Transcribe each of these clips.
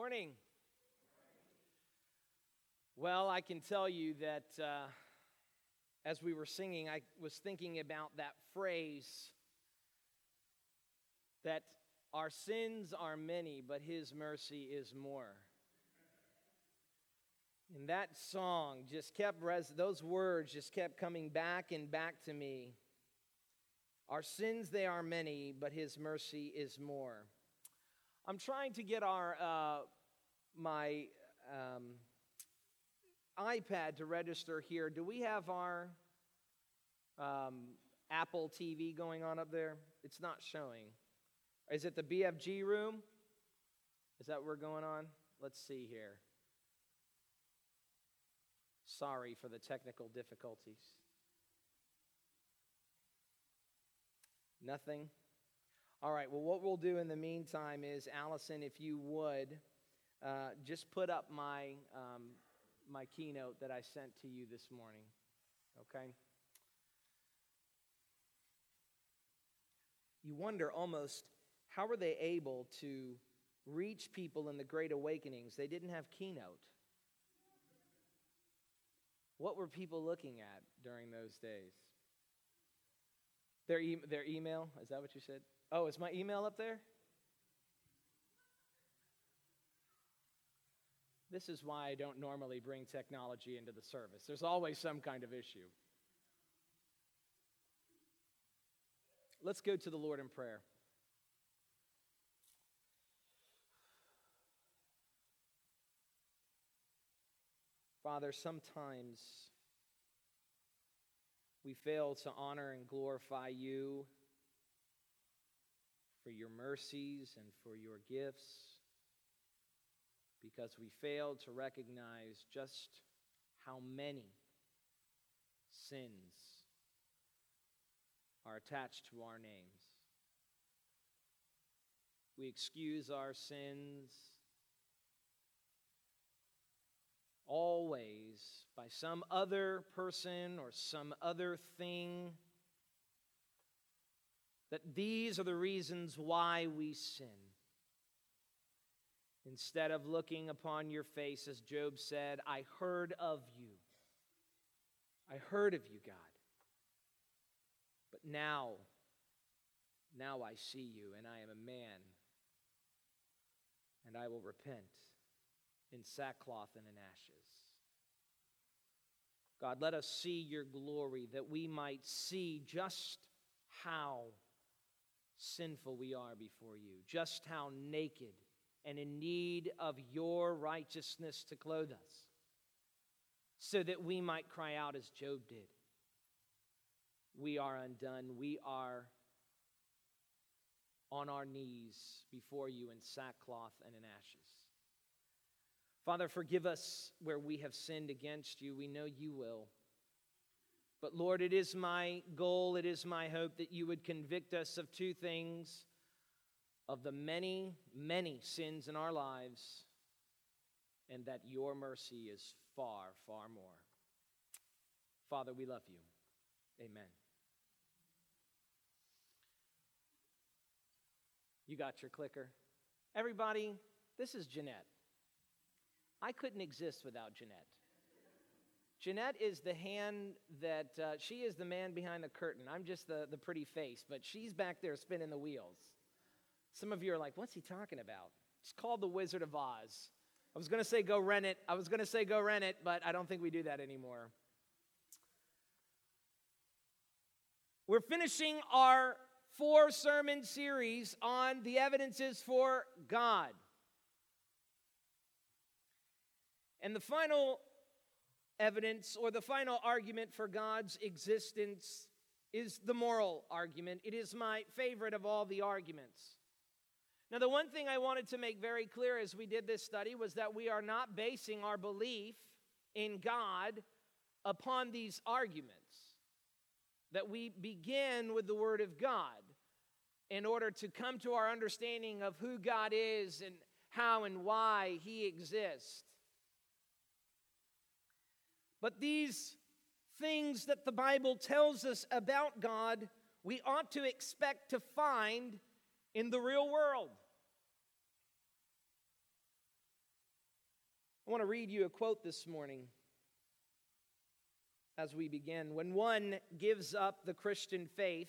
Morning. Well, I can tell you that uh, as we were singing, I was thinking about that phrase that our sins are many, but His mercy is more. And that song just kept, res- those words just kept coming back and back to me. Our sins, they are many, but His mercy is more. I'm trying to get our uh, my um, iPad to register here. Do we have our um, Apple TV going on up there? It's not showing. Is it the BFG room? Is that what we're going on? Let's see here. Sorry for the technical difficulties. Nothing. All right, well, what we'll do in the meantime is, Allison, if you would, uh, just put up my, um, my keynote that I sent to you this morning, okay? You wonder almost how were they able to reach people in the Great Awakenings? They didn't have keynote. What were people looking at during those days? Their, e- their email? Is that what you said? Oh, is my email up there? This is why I don't normally bring technology into the service. There's always some kind of issue. Let's go to the Lord in prayer. Father, sometimes we fail to honor and glorify you for your mercies and for your gifts because we failed to recognize just how many sins are attached to our names. We excuse our sins always by some other person or some other thing. That these are the reasons why we sin. Instead of looking upon your face, as Job said, I heard of you. I heard of you, God. But now, now I see you, and I am a man, and I will repent in sackcloth and in ashes. God, let us see your glory that we might see just how sinful we are before you, just how naked and in need of your righteousness to clothe us, so that we might cry out as Job did. We are undone. We are on our knees before you in sackcloth and in ashes. Father, forgive us where we have sinned against you. We know you will. But Lord, it is my goal, it is my hope that you would convict us of two things of the many, many sins in our lives, and that your mercy is far, far more. Father, we love you. Amen. You got your clicker. Everybody, this is Jeanette. I couldn't exist without Jeanette. Jeanette is the hand that, uh, she is the man behind the curtain. I'm just the, the pretty face, but she's back there spinning the wheels. Some of you are like, what's he talking about? It's called The Wizard of Oz. I was going to say go rent it. I was going to say go rent it, but I don't think we do that anymore. We're finishing our four sermon series on the evidences for God. And the final evidence or the final argument for God's existence is the moral argument. It is my favorite of all the arguments. Now, the one thing I wanted to make very clear as we did this study was that we are not basing our belief in God upon these arguments. That we begin with the Word of God in order to come to our understanding of who God is and how and why He exists. But these things that the Bible tells us about God, we ought to expect to find in the real world. I want to read you a quote this morning as we begin. When one gives up the Christian faith,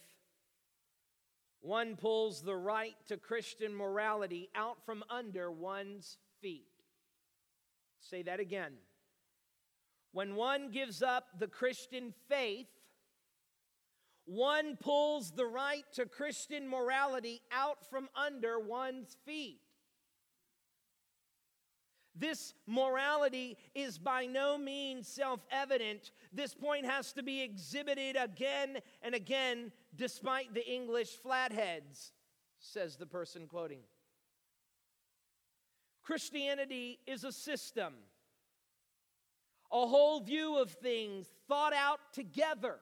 one pulls the right to Christian morality out from under one's feet. Say that again. When one gives up the Christian faith, one pulls the right to Christian morality out from under one's feet. This morality is by no means self evident. This point has to be exhibited again and again, despite the English flatheads, says the person quoting. Christianity is a system, a whole view of things thought out together.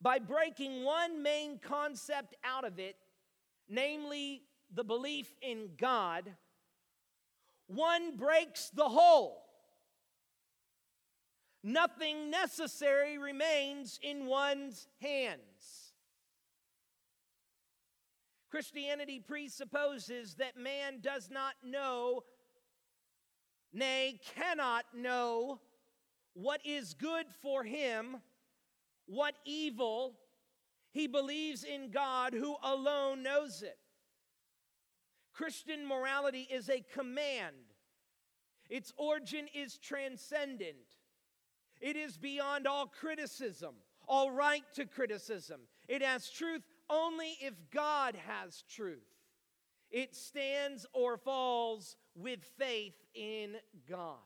By breaking one main concept out of it, namely the belief in God, one breaks the whole. Nothing necessary remains in one's hands. Christianity presupposes that man does not know, nay, cannot know, what is good for him, what evil. He believes in God who alone knows it. Christian morality is a command, its origin is transcendent. It is beyond all criticism, all right to criticism. It has truth only if God has truth. It stands or falls with faith in God.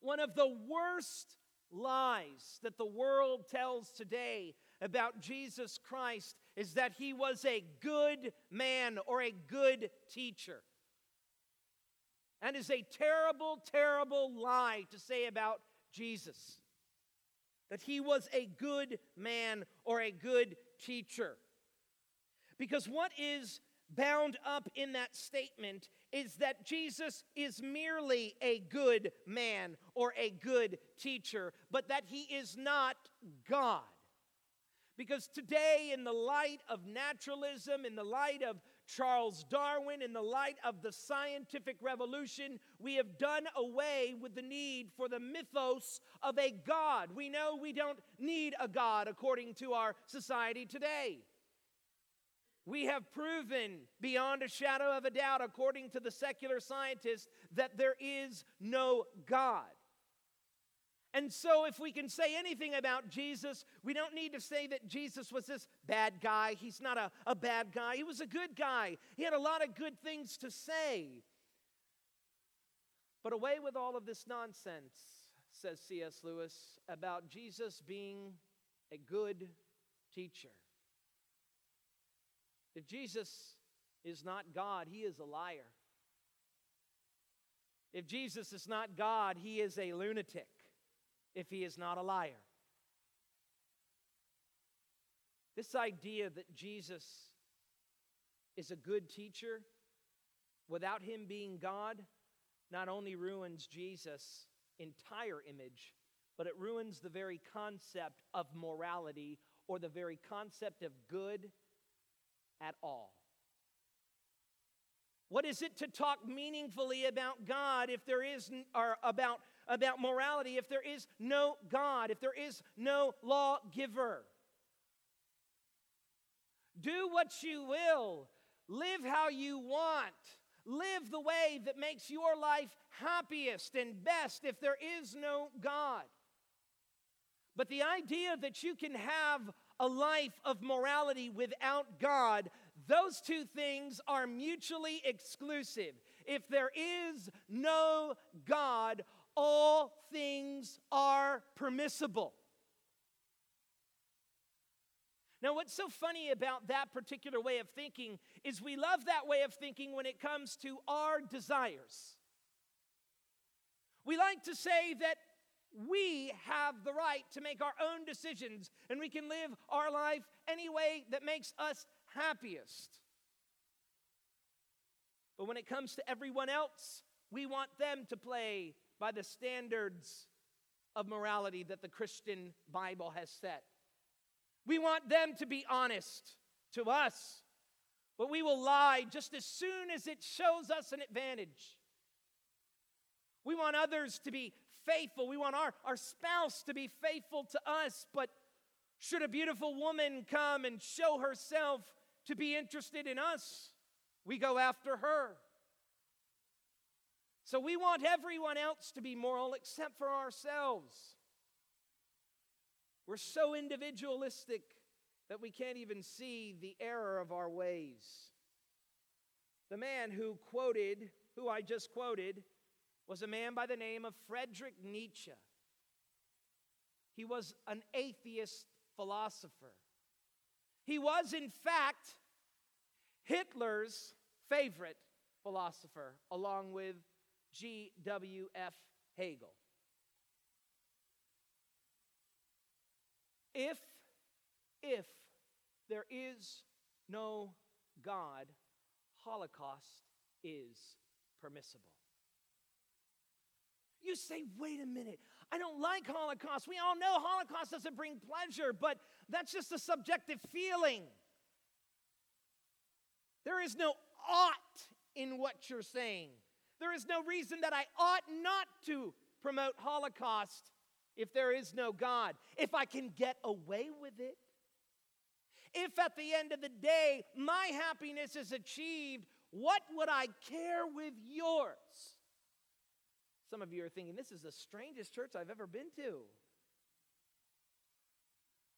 One of the worst lies that the world tells today about Jesus Christ is that he was a good man or a good teacher. And is a terrible, terrible lie to say about Jesus. That he was a good man or a good teacher. Because what is bound up in that statement is that Jesus is merely a good man or a good teacher, but that he is not God. Because today, in the light of naturalism, in the light of Charles Darwin, in the light of the scientific revolution, we have done away with the need for the mythos of a God. We know we don't need a God according to our society today. We have proven beyond a shadow of a doubt, according to the secular scientists, that there is no God. And so, if we can say anything about Jesus, we don't need to say that Jesus was this bad guy. He's not a, a bad guy, he was a good guy. He had a lot of good things to say. But away with all of this nonsense, says C.S. Lewis, about Jesus being a good teacher. If Jesus is not God, he is a liar. If Jesus is not God, he is a lunatic if he is not a liar. This idea that Jesus is a good teacher without him being God not only ruins Jesus' entire image, but it ruins the very concept of morality or the very concept of good at all. What is it to talk meaningfully about God if there is, or about about morality if there is no God, if there is no lawgiver. Do what you will, live how you want, live the way that makes your life happiest and best if there is no God. But the idea that you can have a life of morality without God, those two things are mutually exclusive. If there is no God, all things are permissible. Now, what's so funny about that particular way of thinking is we love that way of thinking when it comes to our desires. We like to say that we have the right to make our own decisions and we can live our life any way that makes us happiest. But when it comes to everyone else, we want them to play by the standards of morality that the Christian Bible has set. We want them to be honest to us. But we will lie just as soon as it shows us an advantage. We want others to be faithful. We want our, our spouse to be faithful to us. But should a beautiful woman come and show herself to be interested in us, we go after her. So we want everyone else to be moral except for ourselves. We're so individualistic that we can't even see the error of our ways. The man who quoted, who I just quoted, was a man by the name of Friedrich Nietzsche. He was an atheist philosopher. He was, in fact, Hitler's favorite philosopher, along with G.W.F. Hegel. If, if there is no God, Holocaust is permissible. You say, wait a minute, I don't like Holocaust. We all know Holocaust doesn't bring pleasure, but that's just a subjective feeling. There is no ought in what you're saying. There is no reason that I ought not to promote Holocaust if there is no God. If I can get away with it. If at the end of the day my happiness is achieved, what would I care with yours? Some of you are thinking, this is the strangest church I've ever been to.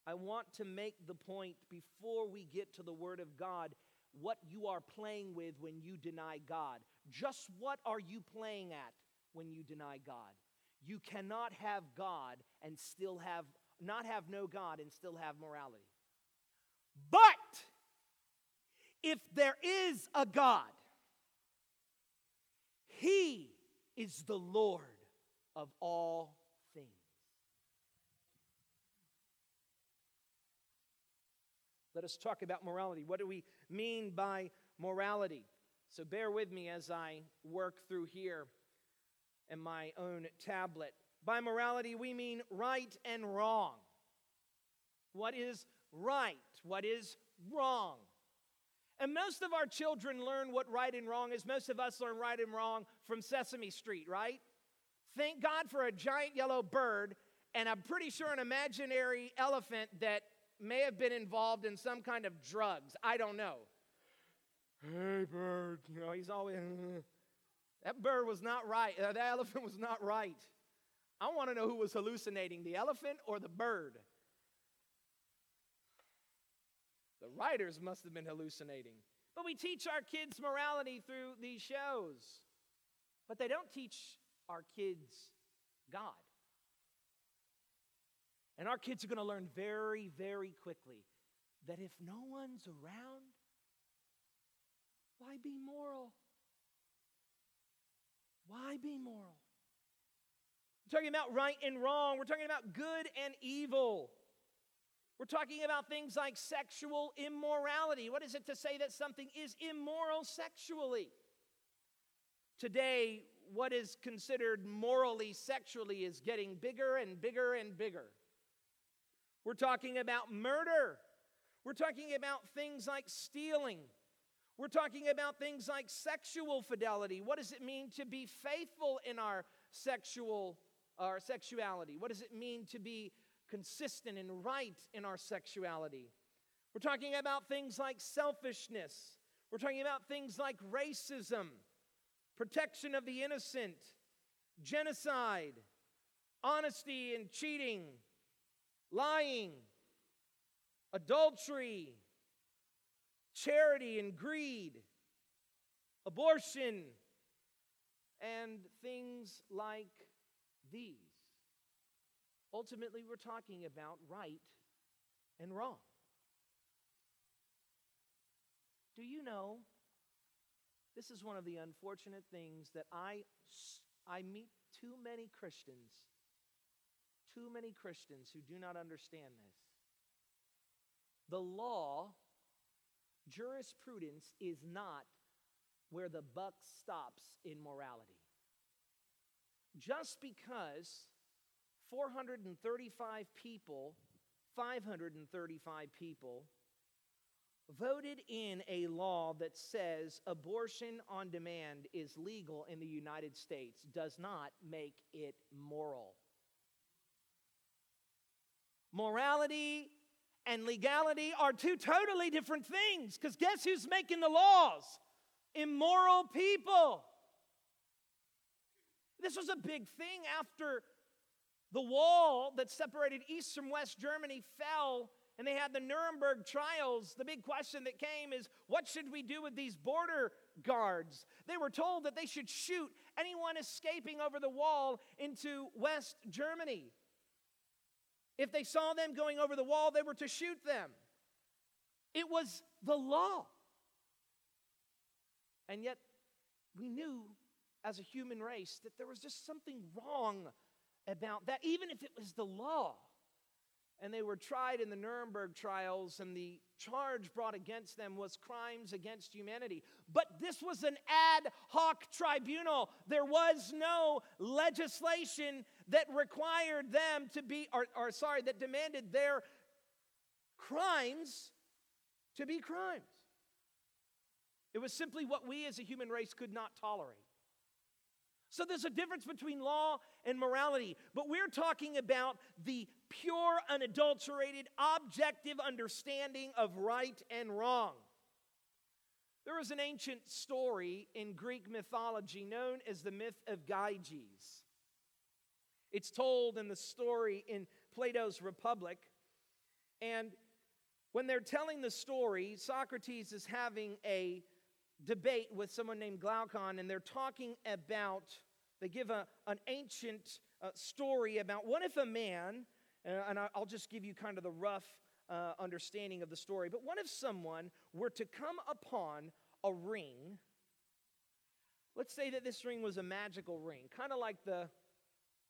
I want to make the point before we get to the Word of God what you are playing with when you deny God. Just what are you playing at when you deny God? You cannot have God and still have, not have no God and still have morality. But if there is a God, He is the Lord of all things. Let us talk about morality. What do we mean by morality? So bear with me as I work through here in my own tablet. By morality, we mean right and wrong. What is right? What is wrong? And most of our children learn what right and wrong is. Most of us learn right and wrong from Sesame Street, right? Thank God for a giant yellow bird and I'm pretty sure an imaginary elephant that may have been involved in some kind of drugs. I don't know. Hey, bird. You know, he's always. that bird was not right. Uh, that elephant was not right. I want to know who was hallucinating, the elephant or the bird. The writers must have been hallucinating. But we teach our kids morality through these shows. But they don't teach our kids God. And our kids are going to learn very, very quickly that if no one's around, why be moral? Why be moral? We're talking about right and wrong. We're talking about good and evil. We're talking about things like sexual immorality. What is it to say that something is immoral sexually? Today, what is considered morally sexually is getting bigger and bigger and bigger. We're talking about murder. We're talking about things like stealing. We're talking about things like sexual fidelity. What does it mean to be faithful in our sexual our sexuality? What does it mean to be consistent and right in our sexuality? We're talking about things like selfishness. We're talking about things like racism, protection of the innocent, genocide, honesty and cheating, lying, adultery, charity and greed, abortion, and things like these. Ultimately, we're talking about right and wrong. Do you know? This is one of the unfortunate things that I, I meet too many Christians, too many Christians who do not understand this. The law Jurisprudence is not where the buck stops in morality. Just because 435 people, 535 people, voted in a law that says abortion on demand is legal in the United States does not make it moral. Morality and legality are two totally different things because guess who's making the laws? Immoral people. This was a big thing after the wall that separated East from West Germany fell and they had the Nuremberg trials. The big question that came is what should we do with these border guards? They were told that they should shoot anyone escaping over the wall into West Germany. If they saw them going over the wall, they were to shoot them. It was the law. And yet, we knew as a human race that there was just something wrong about that, even if it was the law. And they were tried in the Nuremberg trials, and the charge brought against them was crimes against humanity. But this was an ad hoc tribunal. There was no legislation that required them to be, or, or sorry, that demanded their crimes to be crimes. It was simply what we as a human race could not tolerate. So there's a difference between law and morality, but we're talking about the pure, unadulterated, objective understanding of right and wrong. There is an ancient story in Greek mythology known as the myth of Gyges. It's told in the story in Plato's Republic. And when they're telling the story, Socrates is having a debate with someone named Glaucon, and they're talking about, they give a, an ancient uh, story about what if a man, uh, and I'll just give you kind of the rough uh, understanding of the story, but what if someone were to come upon a ring? Let's say that this ring was a magical ring, kind of like the,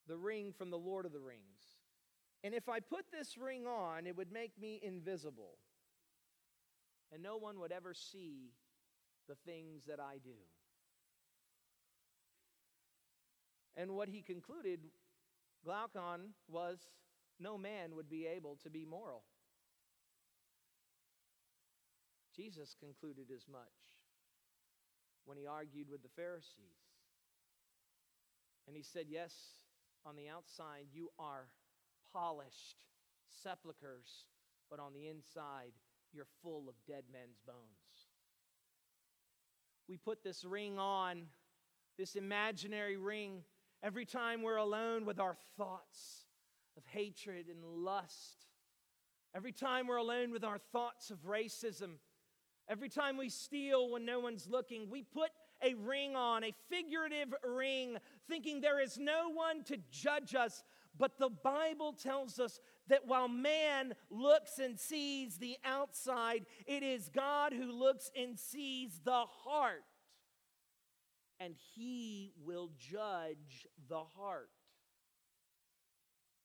the ring from the Lord of the Rings. And if I put this ring on, it would make me invisible. And no one would ever see the things that I do. And what he concluded, Glaucon, was no man would be able to be moral. Jesus concluded as much when he argued with the Pharisees. And he said, Yes, on the outside you are polished sepulchres, but on the inside you're full of dead men's bones we put this ring on, this imaginary ring, every time we're alone with our thoughts of hatred and lust, every time we're alone with our thoughts of racism, every time we steal when no one's looking, we put a ring on, a figurative ring, thinking there is no one to judge us. But the Bible tells us that while man looks and sees the outside, it is God who looks and sees the heart. And he will judge the heart.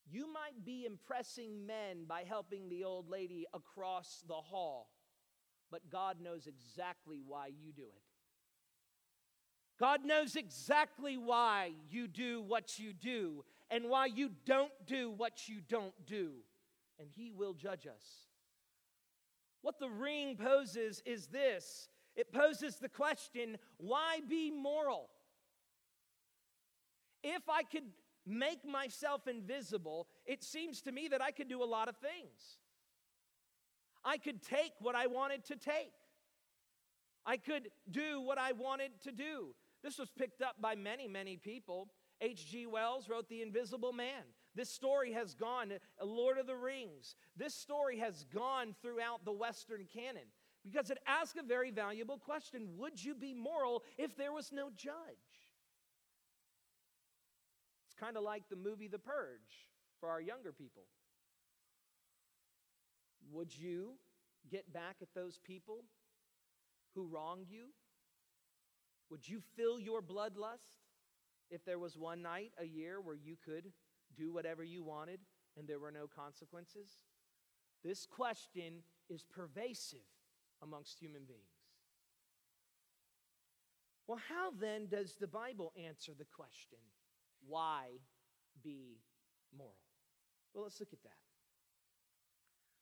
You might be impressing men by helping the old lady across the hall, but God knows exactly why you do it. God knows exactly why you do what you do and why you don't do what you don't do, and He will judge us. What the ring poses is this it poses the question why be moral? If I could make myself invisible, it seems to me that I could do a lot of things. I could take what I wanted to take. I could do what I wanted to do. This was picked up by many, many people. H.G. Wells wrote The Invisible Man. This story has gone, uh, Lord of the Rings. This story has gone throughout the Western canon because it asks a very valuable question Would you be moral if there was no judge? It's kind of like the movie The Purge for our younger people. Would you get back at those people who wronged you? Would you fill your bloodlust if there was one night a year where you could do whatever you wanted and there were no consequences? This question is pervasive amongst human beings. Well, how then does the Bible answer the question, why be moral? Well, let's look at that.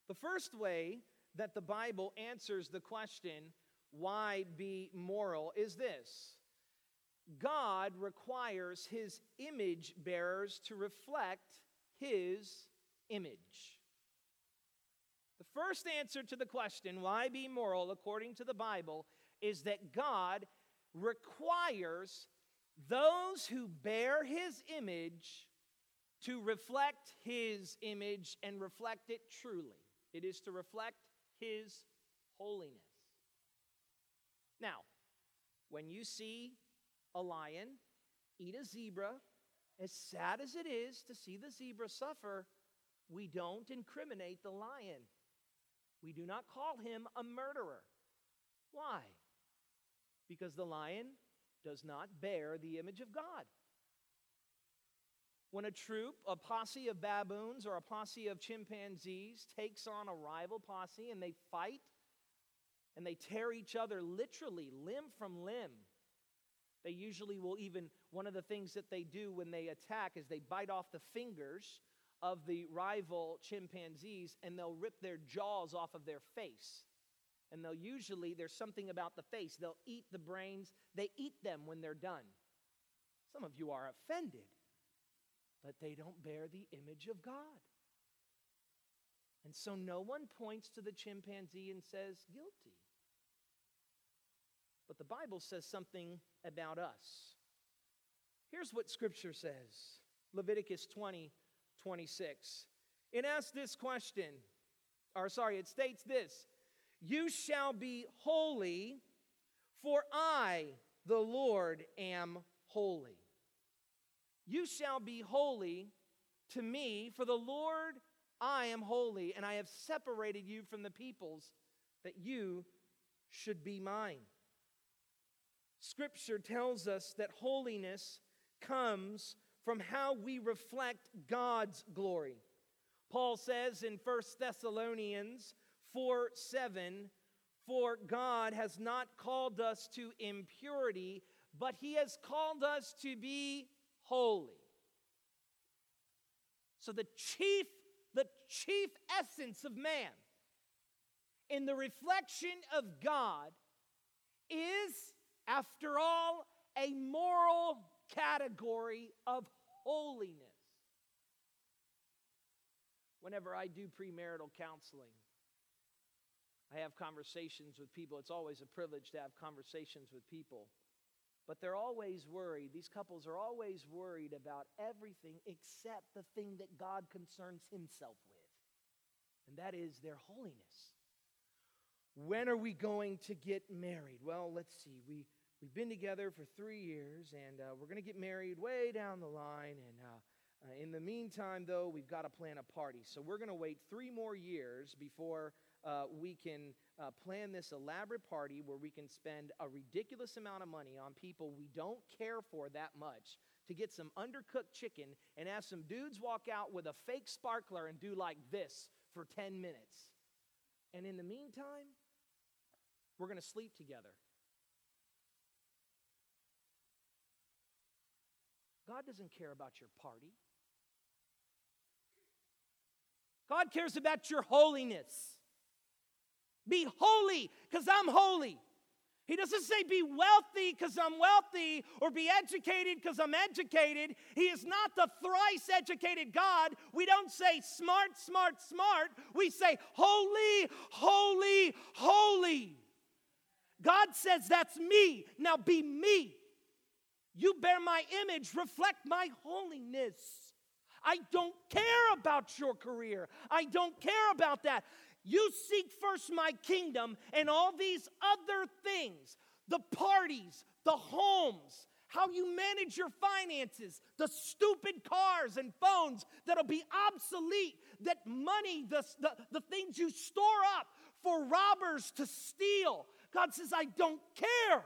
The first way that the Bible answers the question, why be moral, is this God requires his image bearers to reflect his image. The first answer to the question, why be moral, according to the Bible, is that God requires those who bear his image to reflect his image and reflect it truly. It is to reflect his holiness. Now, when you see a lion eat a zebra, as sad as it is to see the zebra suffer, we don't incriminate the lion. We do not call him a murderer. Why? Because the lion does not bear the image of God. When a troop, a posse of baboons or a posse of chimpanzees takes on a rival posse and they fight and they tear each other literally limb from limb, they usually will even, one of the things that they do when they attack is they bite off the fingers of the rival chimpanzees and they'll rip their jaws off of their face. And they'll usually, there's something about the face, they'll eat the brains, they eat them when they're done. Some of you are offended, but they don't bear the image of God. And so no one points to the chimpanzee and says, guilty. But the Bible says something about us. Here's what Scripture says Leviticus 20, 26. It asks this question, or sorry, it states this You shall be holy, for I, the Lord, am holy. You shall be holy to me, for the Lord, I am holy, and I have separated you from the peoples that you should be mine. Scripture tells us that holiness comes from how we reflect God's glory. Paul says in 1 Thessalonians 4 7, For God has not called us to impurity, but he has called us to be holy. So the chief, the chief essence of man in the reflection of God is, after all, a moral category of holiness. Whenever I do premarital counseling, I have conversations with people. It's always a privilege to have conversations with people. But they're always worried. These couples are always worried about everything except the thing that God concerns himself with, and that is their holiness. When are we going to get married? Well, let's see. We We've been together for three years, and uh, we're going to get married way down the line. And uh, uh, in the meantime, though, we've got to plan a party. So we're going to wait three more years before uh, we can uh, plan this elaborate party where we can spend a ridiculous amount of money on people we don't care for that much to get some undercooked chicken and have some dudes walk out with a fake sparkler and do like this for 10 minutes. And in the meantime, we're going to sleep together. God doesn't care about your party. God cares about your holiness. Be holy because I'm holy. He doesn't say be wealthy because I'm wealthy or be educated because I'm educated. He is not the thrice educated God. We don't say smart, smart, smart. We say holy, holy, holy. God says that's me. Now be me. You bear my image, reflect my holiness. I don't care about your career. I don't care about that. You seek first my kingdom and all these other things the parties, the homes, how you manage your finances, the stupid cars and phones that'll be obsolete, that money, the, the, the things you store up for robbers to steal. God says, I don't care.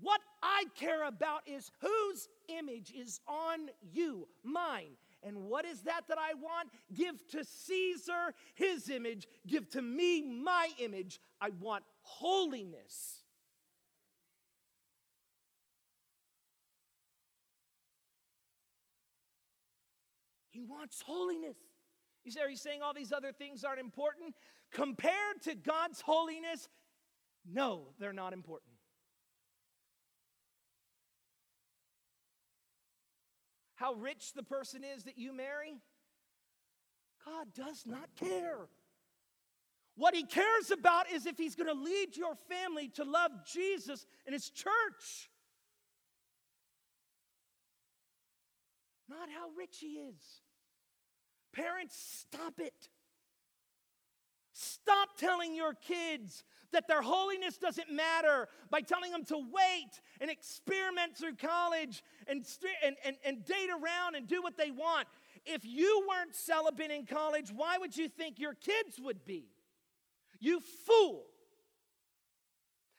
What I care about is whose image is on you, mine. And what is that that I want? Give to Caesar his image, give to me my image. I want holiness. He wants holiness. You say, are you saying all these other things aren't important? Compared to God's holiness, no, they're not important. How rich the person is that you marry, God does not care. What he cares about is if he's going to lead your family to love Jesus and his church. Not how rich he is. Parents, stop it. Stop telling your kids that their holiness doesn't matter by telling them to wait and experiment through college and, and, and, and date around and do what they want. If you weren't celibate in college, why would you think your kids would be? You fool.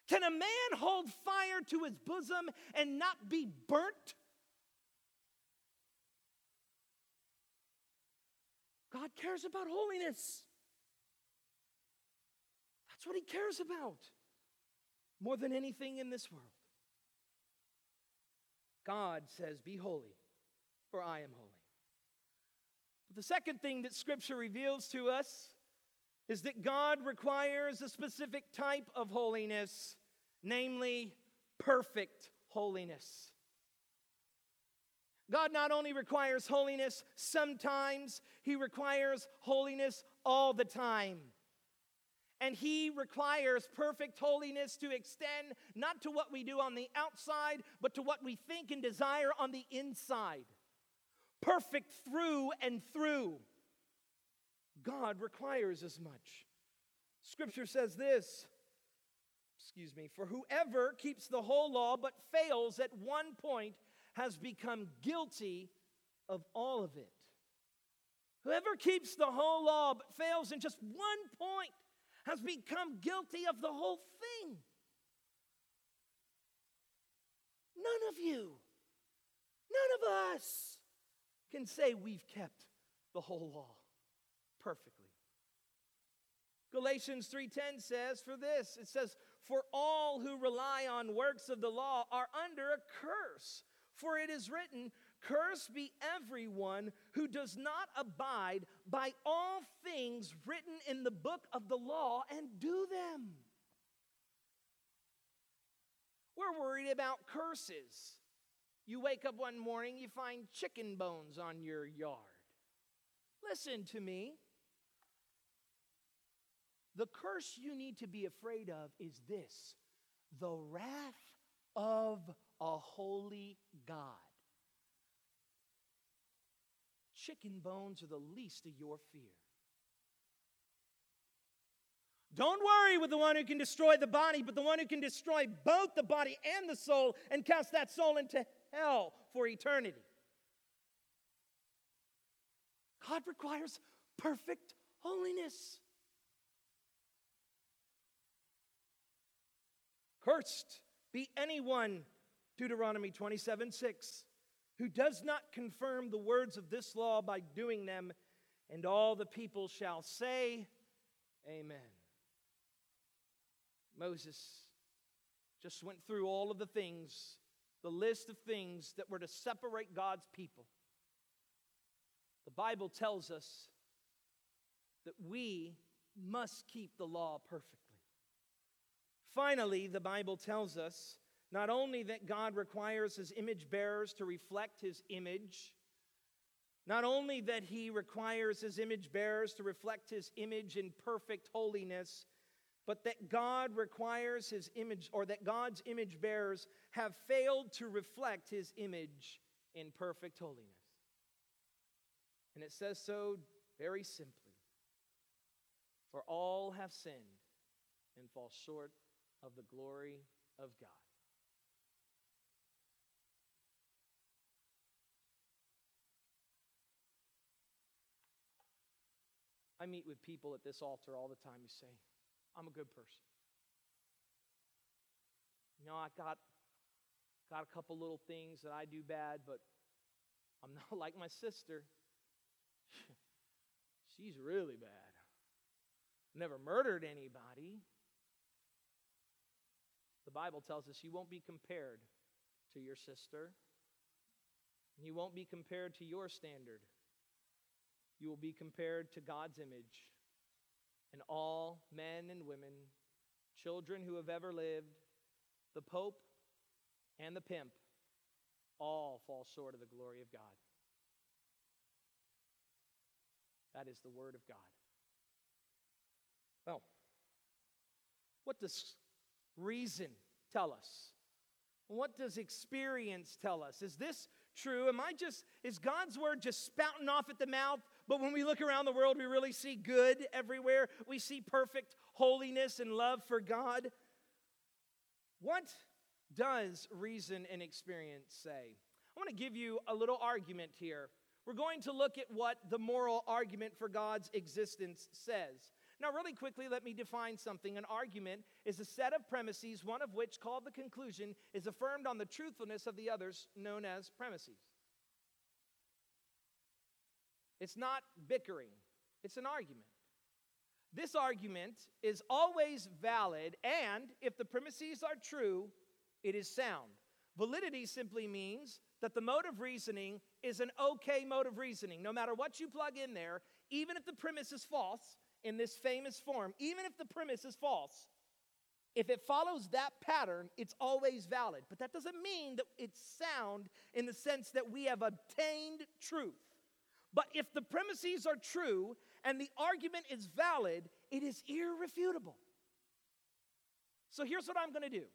Can a man hold fire to his bosom and not be burnt? God cares about holiness. That's what He cares about more than anything in this world. God says, Be holy, for I am holy. But the second thing that Scripture reveals to us is that God requires a specific type of holiness, namely perfect holiness. God not only requires holiness sometimes, He requires holiness all the time. And He requires perfect holiness to extend not to what we do on the outside, but to what we think and desire on the inside. Perfect through and through. God requires as much. Scripture says this excuse me, for whoever keeps the whole law but fails at one point has become guilty of all of it. Whoever keeps the whole law but fails in just one point has become guilty of the whole thing. None of you, none of us can say we've kept the whole law perfectly. Galatians 3:10 says for this it says for all who rely on works of the law are under a curse for it is written, Cursed be everyone who does not abide by all things written in the book of the law and do them. We're worried about curses. You wake up one morning, you find chicken bones on your yard. Listen to me. The curse you need to be afraid of is this the wrath of a holy God. Chicken bones are the least of your fear. Don't worry with the one who can destroy the body, but the one who can destroy both the body and the soul and cast that soul into hell for eternity. God requires perfect holiness. Cursed be anyone Deuteronomy 27 6, who does not confirm the words of this law by doing them, and all the people shall say, Amen. Moses just went through all of the things, the list of things that were to separate God's people. The Bible tells us that we must keep the law perfectly. Finally, the Bible tells us not only that God requires his image bearers to reflect his image, not only that he requires his image bearers to reflect his image in perfect holiness, but that God requires his image, or that God's image bearers have failed to reflect his image in perfect holiness. And it says so very simply For all have sinned and fall short of the glory of God. I meet with people at this altar all the time who say, I'm a good person. You know, I got, got a couple little things that I do bad, but I'm not like my sister. She's really bad. Never murdered anybody. The Bible tells us you won't be compared to your sister. You won't be compared to your standard. You will be compared to God's image, and all men and women, children who have ever lived, the Pope and the pimp, all fall short of the glory of God. That is the Word of God. Well, what does reason tell us? What does experience tell us? Is this true? Am I just, is God's word just spouting off at the mouth? But when we look around the world, we really see good everywhere. We see perfect holiness and love for God. What does reason and experience say? I want to give you a little argument here. We're going to look at what the moral argument for God's existence says. Now, really quickly, let me define something. An argument is a set of premises, one of which, called the conclusion, is affirmed on the truthfulness of the others, known as premises. It's not bickering, it's an argument. This argument is always valid, and if the premises are true, it is sound. Validity simply means that the mode of reasoning is an okay mode of reasoning. No matter what you plug in there, even if the premise is false, in this famous form, even if the premise is false, if it follows that pattern, it's always valid. But that doesn't mean that it's sound in the sense that we have obtained truth. But if the premises are true and the argument is valid, it is irrefutable. So here's what I'm going to do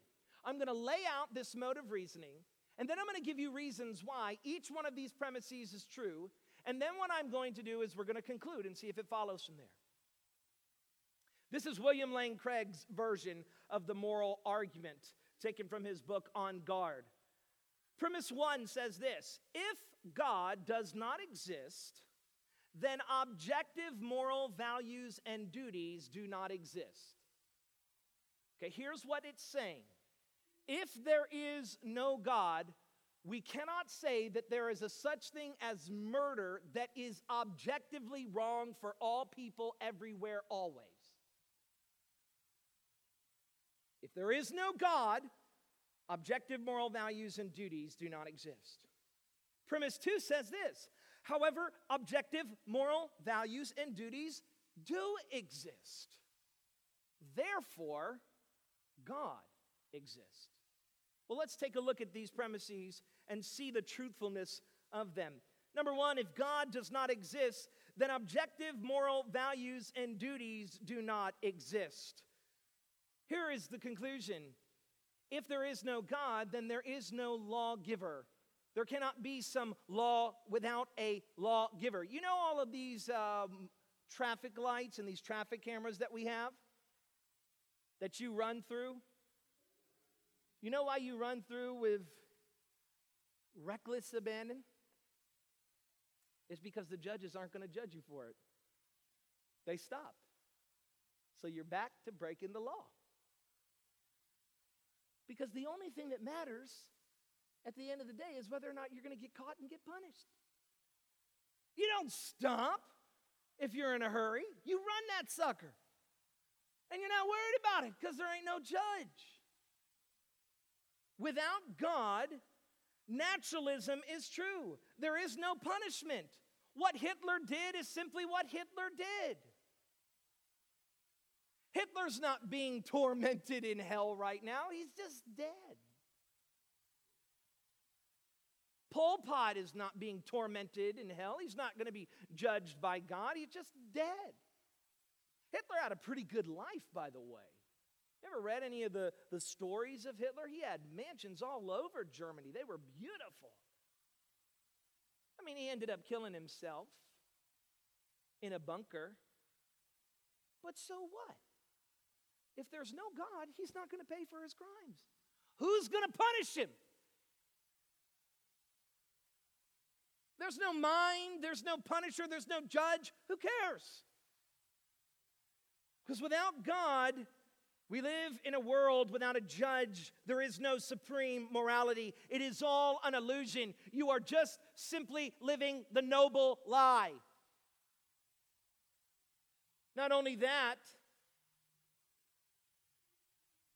I'm going to lay out this mode of reasoning, and then I'm going to give you reasons why each one of these premises is true. And then what I'm going to do is we're going to conclude and see if it follows from there. This is William Lane Craig's version of the moral argument, taken from his book On Guard. Premise one says this If God does not exist, then objective moral values and duties do not exist. Okay, here's what it's saying If there is no God, we cannot say that there is a such thing as murder that is objectively wrong for all people everywhere always. If there is no God, objective moral values and duties do not exist. Premise two says this however, objective moral values and duties do exist. Therefore, God exists. Well, let's take a look at these premises and see the truthfulness of them. Number one, if God does not exist, then objective moral values and duties do not exist. Here is the conclusion if there is no God, then there is no lawgiver. There cannot be some law without a lawgiver. You know all of these um, traffic lights and these traffic cameras that we have that you run through? You know why you run through with reckless abandon? It's because the judges aren't going to judge you for it. They stop. So you're back to breaking the law. Because the only thing that matters at the end of the day is whether or not you're going to get caught and get punished. You don't stop if you're in a hurry, you run that sucker. And you're not worried about it because there ain't no judge. Without God, naturalism is true. There is no punishment. What Hitler did is simply what Hitler did. Hitler's not being tormented in hell right now, he's just dead. Pol Pot is not being tormented in hell. He's not going to be judged by God. He's just dead. Hitler had a pretty good life, by the way. You ever read any of the, the stories of Hitler? He had mansions all over Germany, they were beautiful. I mean, he ended up killing himself in a bunker. But so what? If there's no God, he's not going to pay for his crimes. Who's going to punish him? There's no mind, there's no punisher, there's no judge. Who cares? Because without God, we live in a world without a judge. There is no supreme morality. It is all an illusion. You are just simply living the noble lie. Not only that,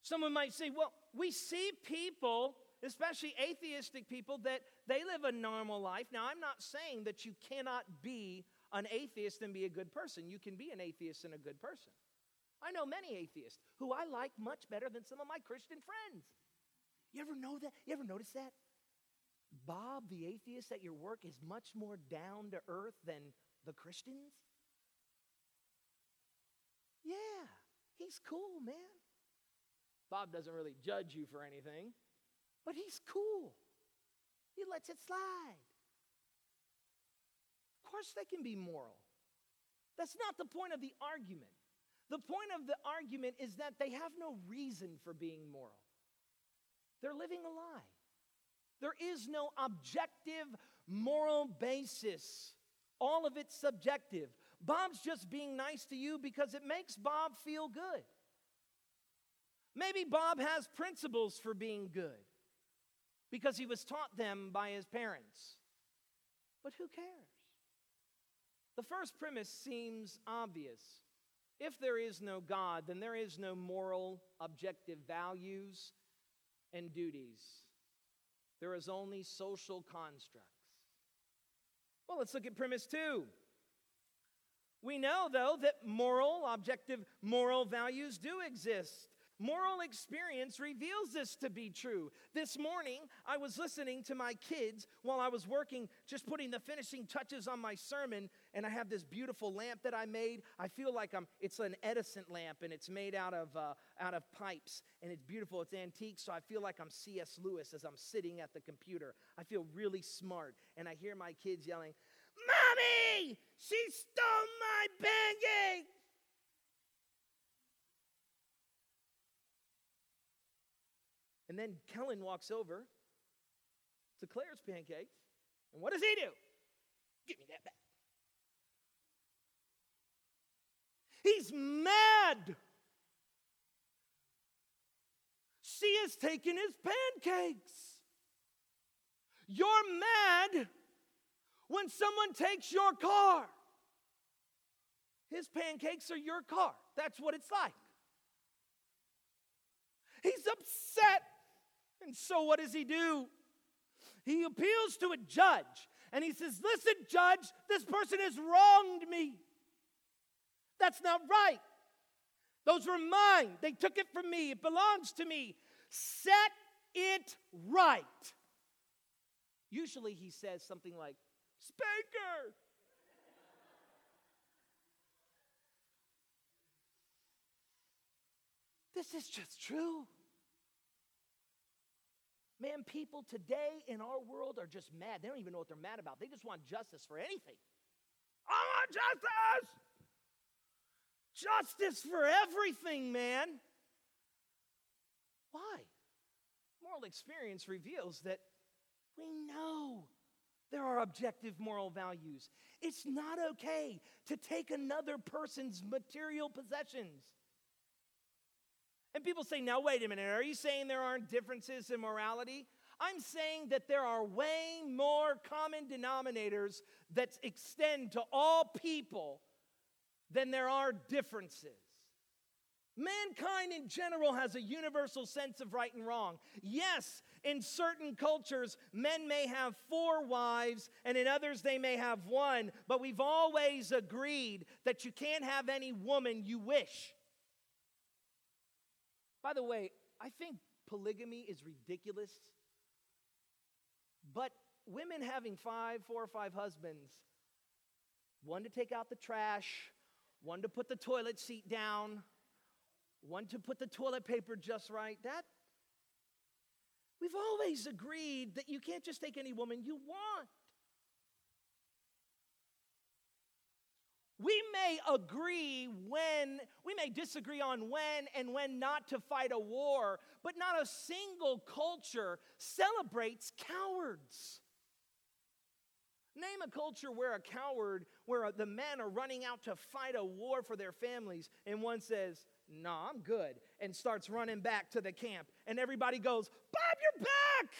Someone might say, well, we see people, especially atheistic people, that they live a normal life. Now, I'm not saying that you cannot be an atheist and be a good person. You can be an atheist and a good person. I know many atheists who I like much better than some of my Christian friends. You ever know that? You ever notice that? Bob, the atheist at your work, is much more down to earth than the Christians? Yeah, he's cool, man. Bob doesn't really judge you for anything, but he's cool. He lets it slide. Of course, they can be moral. That's not the point of the argument. The point of the argument is that they have no reason for being moral. They're living a lie. There is no objective moral basis. All of it's subjective. Bob's just being nice to you because it makes Bob feel good. Maybe Bob has principles for being good because he was taught them by his parents. But who cares? The first premise seems obvious. If there is no God, then there is no moral, objective values and duties. There is only social constructs. Well, let's look at premise two. We know, though, that moral, objective moral values do exist. Moral experience reveals this to be true. This morning, I was listening to my kids while I was working, just putting the finishing touches on my sermon, and I have this beautiful lamp that I made. I feel like I'm, it's an Edison lamp, and it's made out of, uh, out of pipes, and it's beautiful. It's antique, so I feel like I'm C.S. Lewis as I'm sitting at the computer. I feel really smart, and I hear my kids yelling, Mommy, she stole my pancake! And then Kellen walks over to Claire's pancakes. And what does he do? Give me that back. He's mad. She has taken his pancakes. You're mad when someone takes your car. His pancakes are your car. That's what it's like. He's upset and so what does he do? He appeals to a judge and he says, Listen, judge, this person has wronged me. That's not right. Those were mine. They took it from me. It belongs to me. Set it right. Usually he says something like, Spanker. this is just true. Man, people today in our world are just mad. They don't even know what they're mad about. They just want justice for anything. I want justice! Justice for everything, man. Why? Moral experience reveals that we know there are objective moral values. It's not okay to take another person's material possessions. And people say, now, wait a minute, are you saying there aren't differences in morality? I'm saying that there are way more common denominators that extend to all people than there are differences. Mankind in general has a universal sense of right and wrong. Yes, in certain cultures, men may have four wives, and in others, they may have one, but we've always agreed that you can't have any woman you wish. By the way, I think polygamy is ridiculous. But women having five, four or five husbands, one to take out the trash, one to put the toilet seat down, one to put the toilet paper just right, that we've always agreed that you can't just take any woman you want. We may agree when, we may disagree on when and when not to fight a war, but not a single culture celebrates cowards. Name a culture where a coward, where the men are running out to fight a war for their families, and one says, nah, I'm good, and starts running back to the camp. And everybody goes, Bob, you're back!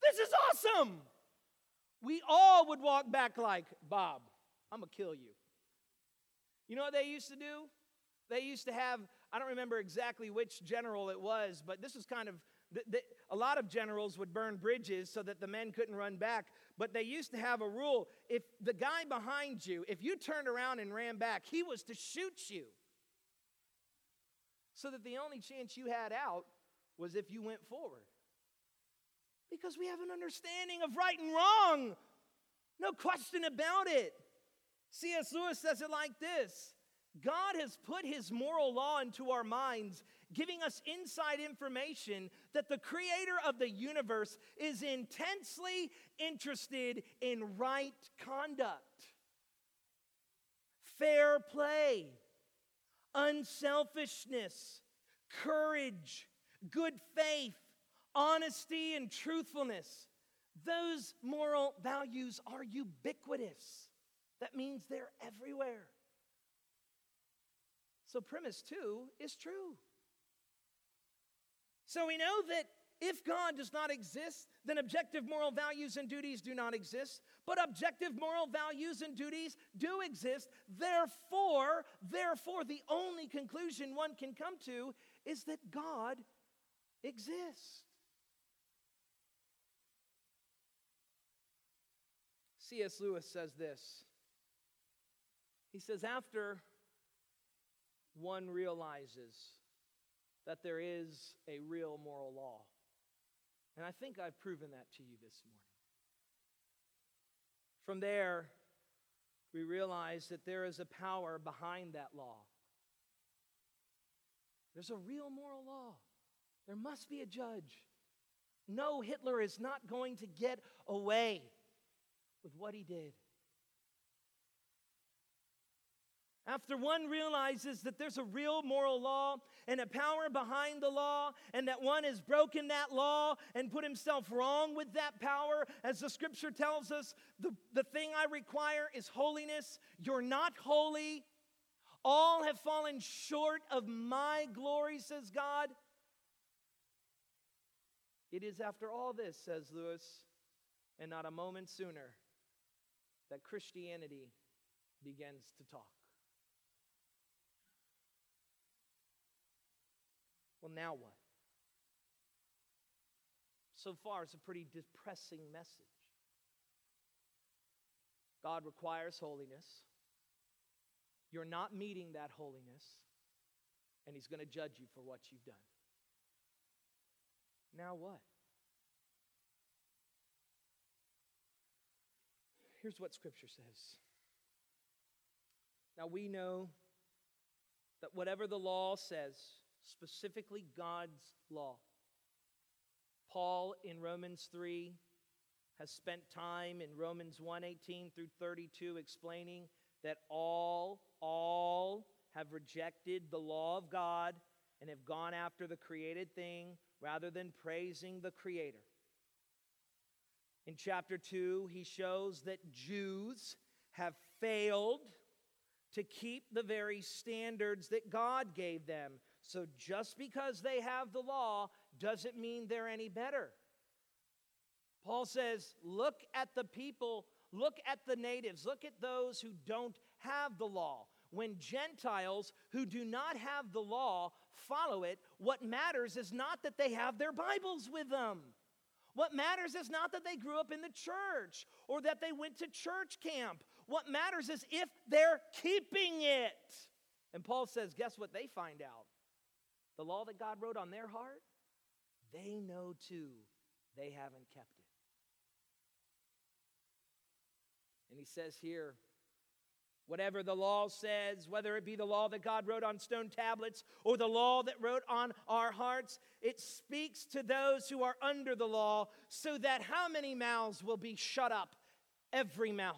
This is awesome! We all would walk back like, Bob, I'm gonna kill you. You know what they used to do? They used to have, I don't remember exactly which general it was, but this was kind of the, the, a lot of generals would burn bridges so that the men couldn't run back, but they used to have a rule if the guy behind you, if you turned around and ran back, he was to shoot you. So that the only chance you had out was if you went forward. Because we have an understanding of right and wrong. No question about it. C.S. Lewis says it like this God has put his moral law into our minds, giving us inside information that the creator of the universe is intensely interested in right conduct, fair play, unselfishness, courage, good faith, honesty, and truthfulness. Those moral values are ubiquitous. That means they're everywhere. So, premise two is true. So, we know that if God does not exist, then objective moral values and duties do not exist. But objective moral values and duties do exist. Therefore, therefore, the only conclusion one can come to is that God exists. C.S. Lewis says this. He says, after one realizes that there is a real moral law. And I think I've proven that to you this morning. From there, we realize that there is a power behind that law. There's a real moral law. There must be a judge. No, Hitler is not going to get away with what he did. After one realizes that there's a real moral law and a power behind the law, and that one has broken that law and put himself wrong with that power, as the scripture tells us, the, the thing I require is holiness. You're not holy. All have fallen short of my glory, says God. It is after all this, says Lewis, and not a moment sooner, that Christianity begins to talk. Well, now what? So far, it's a pretty depressing message. God requires holiness. You're not meeting that holiness, and He's going to judge you for what you've done. Now what? Here's what Scripture says. Now we know that whatever the law says, specifically God's law. Paul in Romans 3 has spent time in Romans 1:18 through 32 explaining that all all have rejected the law of God and have gone after the created thing rather than praising the creator. In chapter 2, he shows that Jews have failed to keep the very standards that God gave them. So just because they have the law doesn't mean they're any better. Paul says, look at the people, look at the natives, look at those who don't have the law. When Gentiles who do not have the law follow it, what matters is not that they have their Bibles with them. What matters is not that they grew up in the church or that they went to church camp. What matters is if they're keeping it. And Paul says, guess what they find out? The law that God wrote on their heart, they know too they haven't kept it. And he says here, whatever the law says, whether it be the law that God wrote on stone tablets or the law that wrote on our hearts, it speaks to those who are under the law, so that how many mouths will be shut up? Every mouth.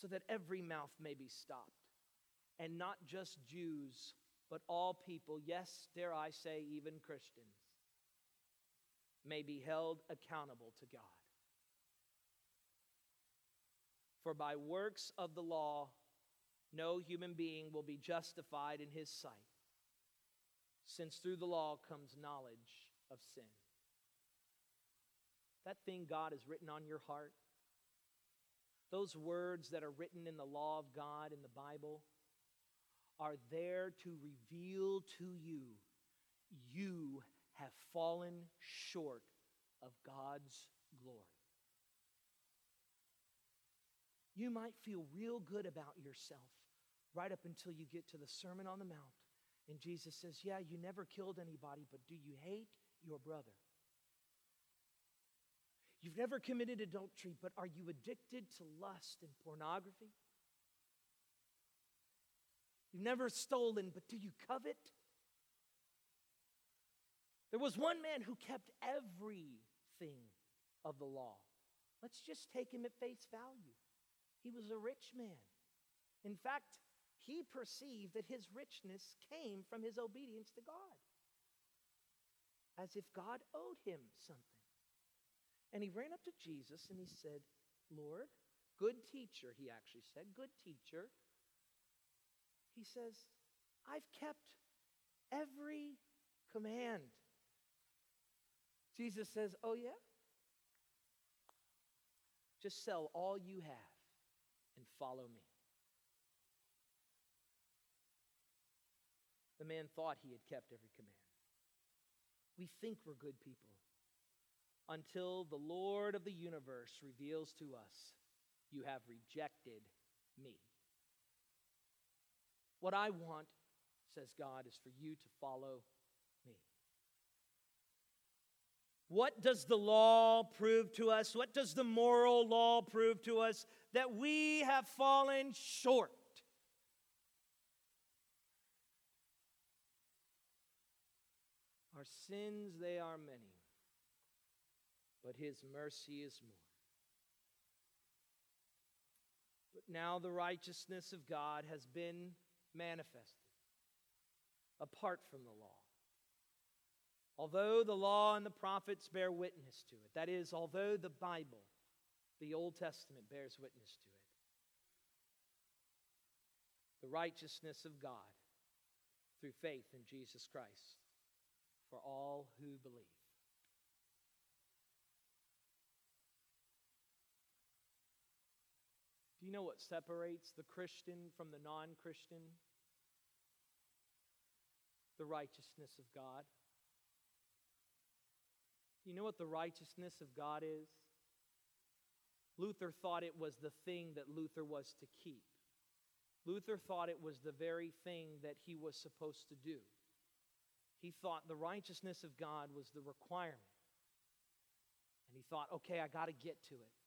So that every mouth may be stopped and not just Jews, but all people, yes, dare I say, even Christians, may be held accountable to God. For by works of the law, no human being will be justified in his sight, since through the law comes knowledge of sin. That thing God has written on your heart, those words that are written in the law of God in the Bible, are there to reveal to you you have fallen short of God's glory. You might feel real good about yourself right up until you get to the Sermon on the Mount. And Jesus says, Yeah, you never killed anybody, but do you hate your brother? You've never committed adultery, but are you addicted to lust and pornography? You've never stolen, but do you covet? There was one man who kept everything of the law. Let's just take him at face value. He was a rich man. In fact, he perceived that his richness came from his obedience to God, as if God owed him something. And he ran up to Jesus and he said, Lord, good teacher, he actually said, good teacher. He says, I've kept every command. Jesus says, Oh, yeah? Just sell all you have and follow me. The man thought he had kept every command. We think we're good people until the Lord of the universe reveals to us, You have rejected me. What I want, says God, is for you to follow me. What does the law prove to us? What does the moral law prove to us? That we have fallen short. Our sins, they are many, but His mercy is more. But now the righteousness of God has been manifested apart from the law. Although the law and the prophets bear witness to it, that is, although the Bible, the Old Testament, bears witness to it, the righteousness of God through faith in Jesus Christ for all who believe. Do you know what separates the Christian from the non Christian? The righteousness of God. Do You know what the righteousness of God is? Luther thought it was the thing that Luther was to keep. Luther thought it was the very thing that he was supposed to do. He thought the righteousness of God was the requirement. And he thought, okay, I got to get to it.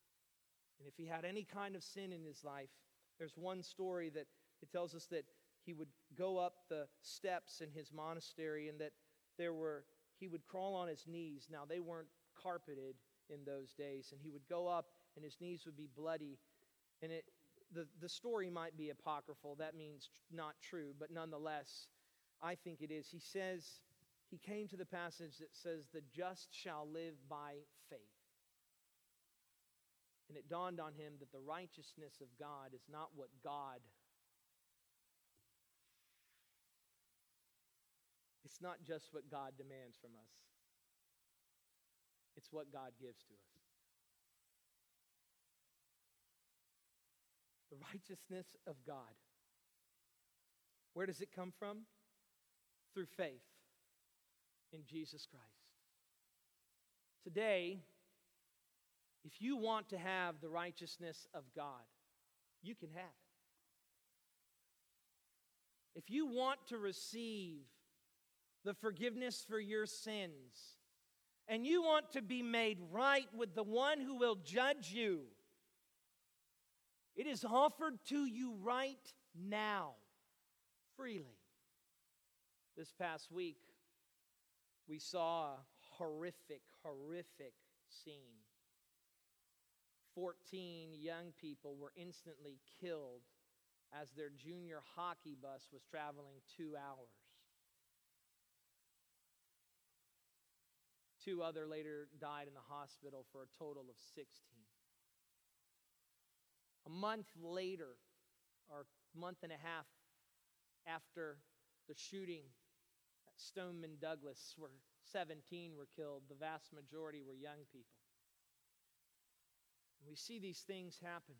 And if he had any kind of sin in his life, there's one story that it tells us that he would go up the steps in his monastery and that there were he would crawl on his knees. Now they weren't carpeted in those days, and he would go up and his knees would be bloody. And it the, the story might be apocryphal, that means not true, but nonetheless, I think it is. He says, he came to the passage that says, The just shall live by faith. And it dawned on him that the righteousness of God is not what God It's not just what God demands from us, it's what God gives to us. The righteousness of God. Where does it come from? Through faith in Jesus Christ. Today, if you want to have the righteousness of God, you can have it. If you want to receive the forgiveness for your sins, and you want to be made right with the one who will judge you, it is offered to you right now, freely. This past week, we saw a horrific, horrific scene. 14 young people were instantly killed as their junior hockey bus was traveling two hours. Two other later died in the hospital for a total of 16. A month later, or month and a half after the shooting at Stoneman Douglas, where 17 were killed, the vast majority were young people. We see these things happen.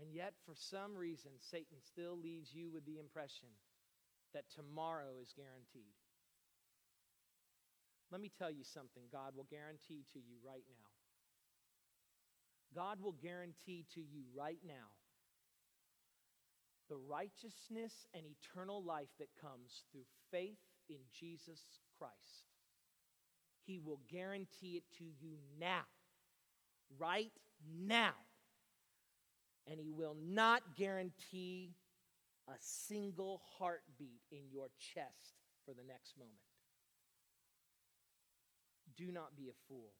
And yet, for some reason, Satan still leaves you with the impression that tomorrow is guaranteed. Let me tell you something God will guarantee to you right now. God will guarantee to you right now the righteousness and eternal life that comes through faith in Jesus Christ. He will guarantee it to you now, right now. And He will not guarantee a single heartbeat in your chest for the next moment. Do not be a fool.